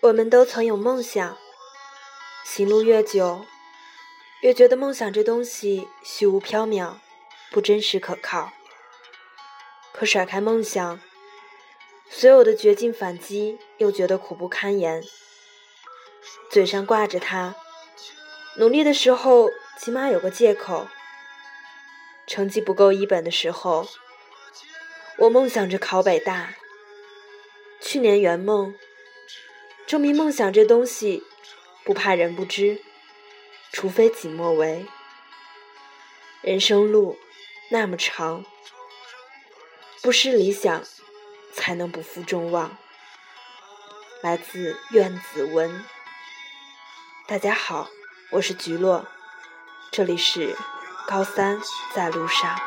我们都曾有梦想，行路越久，越觉得梦想这东西虚无缥缈，不真实可靠。可甩开梦想，所有的绝境反击又觉得苦不堪言。嘴上挂着它，努力的时候起码有个借口。成绩不够一本的时候，我梦想着考北大。去年圆梦。证明梦想这东西不怕人不知，除非己莫为。人生路那么长，不失理想才能不负众望。来自苑子文，大家好，我是菊落，这里是高三在路上。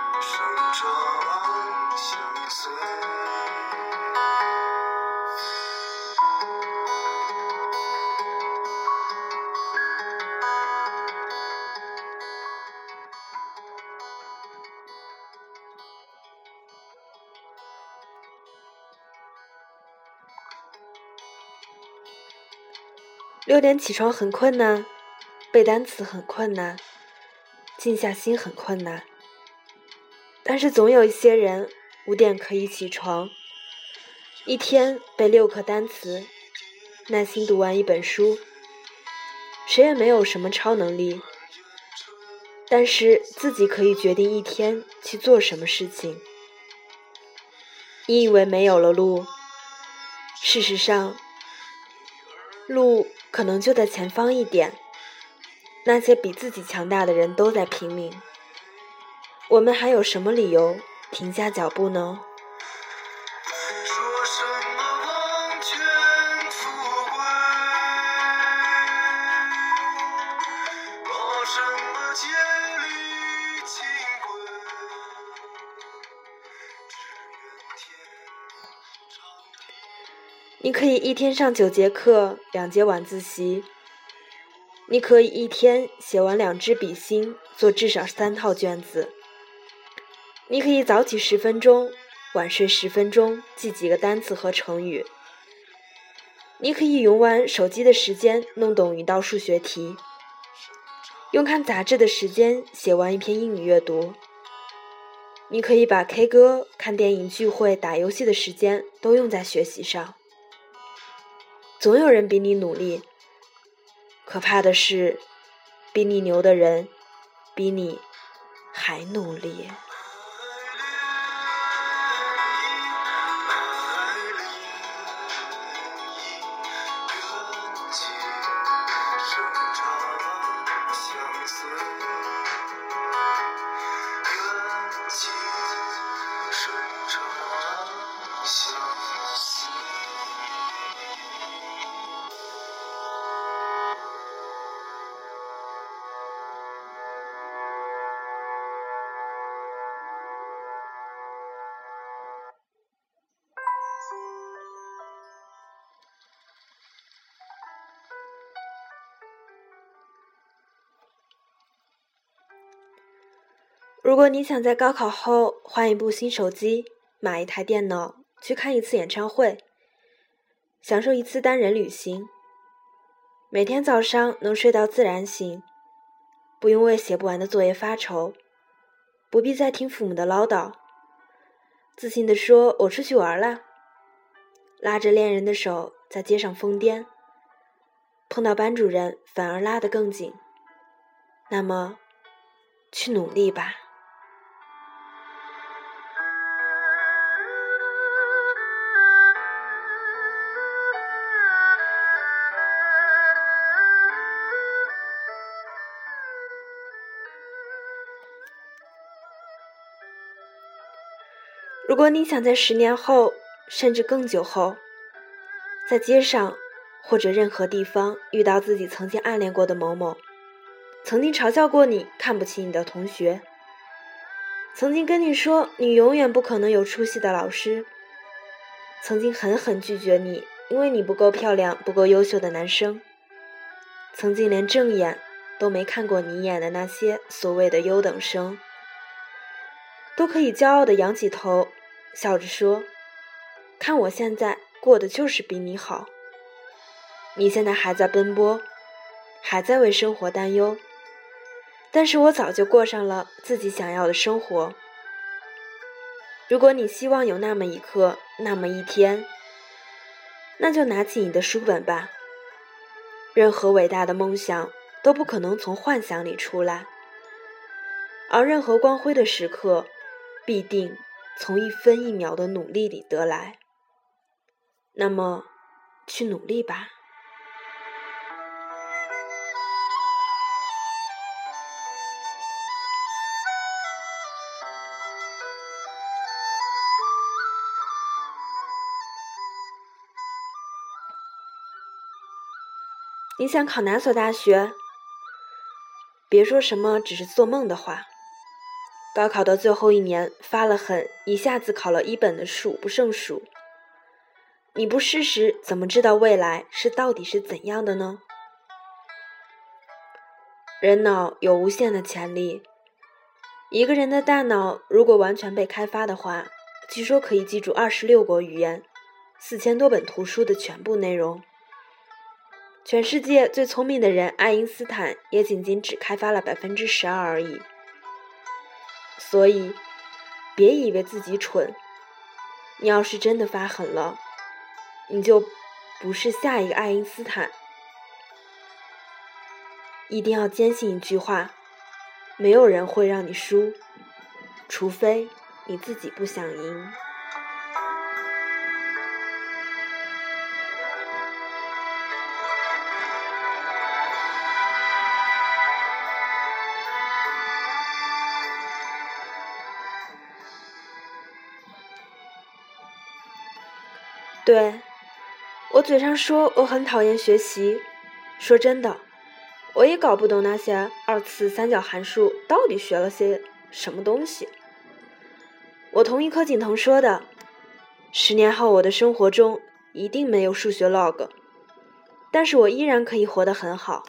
六点起床很困难，背单词很困难，静下心很困难。但是总有一些人五点可以起床，一天背六课单词，耐心读完一本书。谁也没有什么超能力，但是自己可以决定一天去做什么事情。你以为没有了路，事实上，路。可能就在前方一点，那些比自己强大的人都在拼命，我们还有什么理由停下脚步呢？你可以一天上九节课，两节晚自习。你可以一天写完两支笔芯，做至少三套卷子。你可以早起十分钟，晚睡十分钟，记几个单词和成语。你可以用完手机的时间弄懂一道数学题，用看杂志的时间写完一篇英语阅读。你可以把 K 歌、看电影、聚会、打游戏的时间都用在学习上。总有人比你努力，可怕的是，比你牛的人比你还努力。如果你想在高考后换一部新手机、买一台电脑、去看一次演唱会、享受一次单人旅行，每天早上能睡到自然醒，不用为写不完的作业发愁，不必再听父母的唠叨，自信地说“我出去玩了”，拉着恋人的手在街上疯癫，碰到班主任反而拉得更紧，那么，去努力吧。如果你想在十年后，甚至更久后，在街上或者任何地方遇到自己曾经暗恋过的某某，曾经嘲笑过你、看不起你的同学，曾经跟你说你永远不可能有出息的老师，曾经狠狠拒绝你，因为你不够漂亮、不够优秀的男生，曾经连正眼都没看过你一眼的那些所谓的优等生，都可以骄傲地仰起头，笑着说：“看我现在过得就是比你好。你现在还在奔波，还在为生活担忧，但是我早就过上了自己想要的生活。如果你希望有那么一刻，那么一天，那就拿起你的书本吧。”任何伟大的梦想都不可能从幻想里出来，而任何光辉的时刻必定从一分一秒的努力里得来。那么，去努力吧。你想考哪所大学？别说什么只是做梦的话。高考的最后一年，发了狠，一下子考了一本的数不胜数。你不试试，怎么知道未来是到底是怎样的呢？人脑有无限的潜力，一个人的大脑如果完全被开发的话，据说可以记住二十六国语言、四千多本图书的全部内容。全世界最聪明的人爱因斯坦也仅仅只开发了百分之十二而已，所以别以为自己蠢。你要是真的发狠了，你就不是下一个爱因斯坦。一定要坚信一句话：没有人会让你输，除非你自己不想赢。对，我嘴上说我很讨厌学习，说真的，我也搞不懂那些二次三角函数到底学了些什么东西。我同意柯景腾说的，十年后我的生活中一定没有数学 log，但是我依然可以活得很好。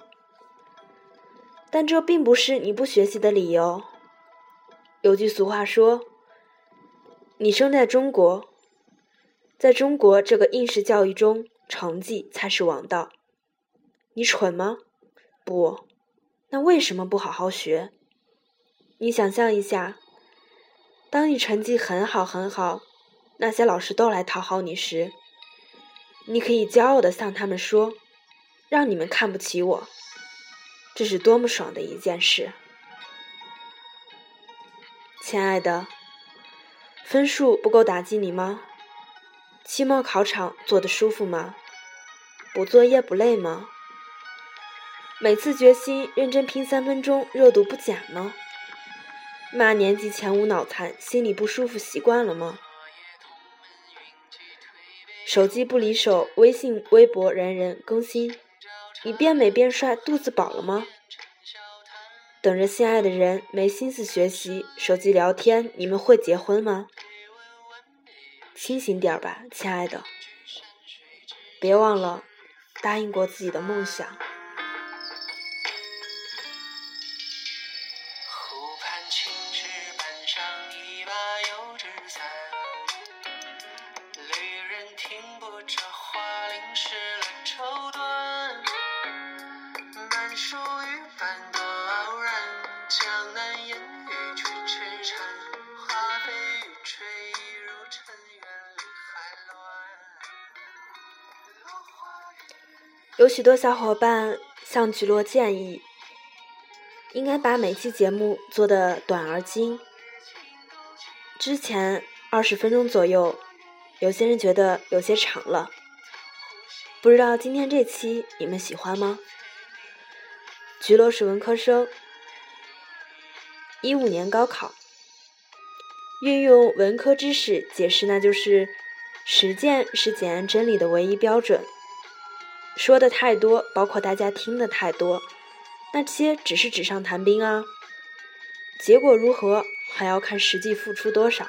但这并不是你不学习的理由。有句俗话说，你生在中国。在中国这个应试教育中，成绩才是王道。你蠢吗？不，那为什么不好好学？你想象一下，当你成绩很好很好，那些老师都来讨好你时，你可以骄傲地向他们说：“让你们看不起我。”这是多么爽的一件事！亲爱的，分数不够打击你吗？期末考场坐得舒服吗？补作业不累吗？每次决心认真拼三分钟，热度不减吗？骂年级前五脑残，心里不舒服习惯了吗？手机不离手，微信、微博人人更新，你变美变帅，肚子饱了吗？等着心爱的人，没心思学习，手机聊天，你们会结婚吗？清醒点吧，亲爱的，别忘了答应过自己的梦想。有许多小伙伴向菊落建议，应该把每期节目做的短而精。之前二十分钟左右，有些人觉得有些长了。不知道今天这期你们喜欢吗？菊落是文科生，一五年高考，运用文科知识解释，那就是实践是检验真理的唯一标准。说的太多，包括大家听的太多，那些只是纸上谈兵啊。结果如何，还要看实际付出多少。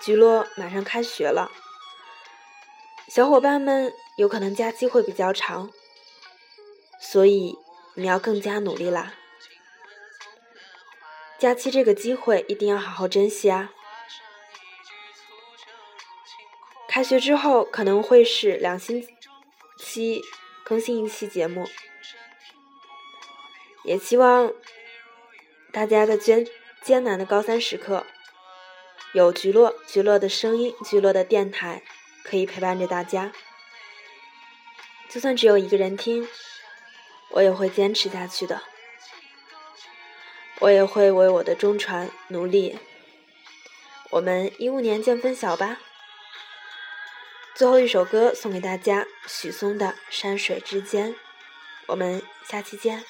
菊落马上开学了，小伙伴们有可能假期会比较长，所以你要更加努力啦。假期这个机会一定要好好珍惜啊！开学之后可能会是两星期更新一期节目，也希望大家在艰艰难的高三时刻，有菊落菊落的声音，菊落的电台可以陪伴着大家。就算只有一个人听，我也会坚持下去的。我也会为我的中传努力。我们一五年见分晓吧。最后一首歌送给大家，许嵩的《山水之间》。我们下期见。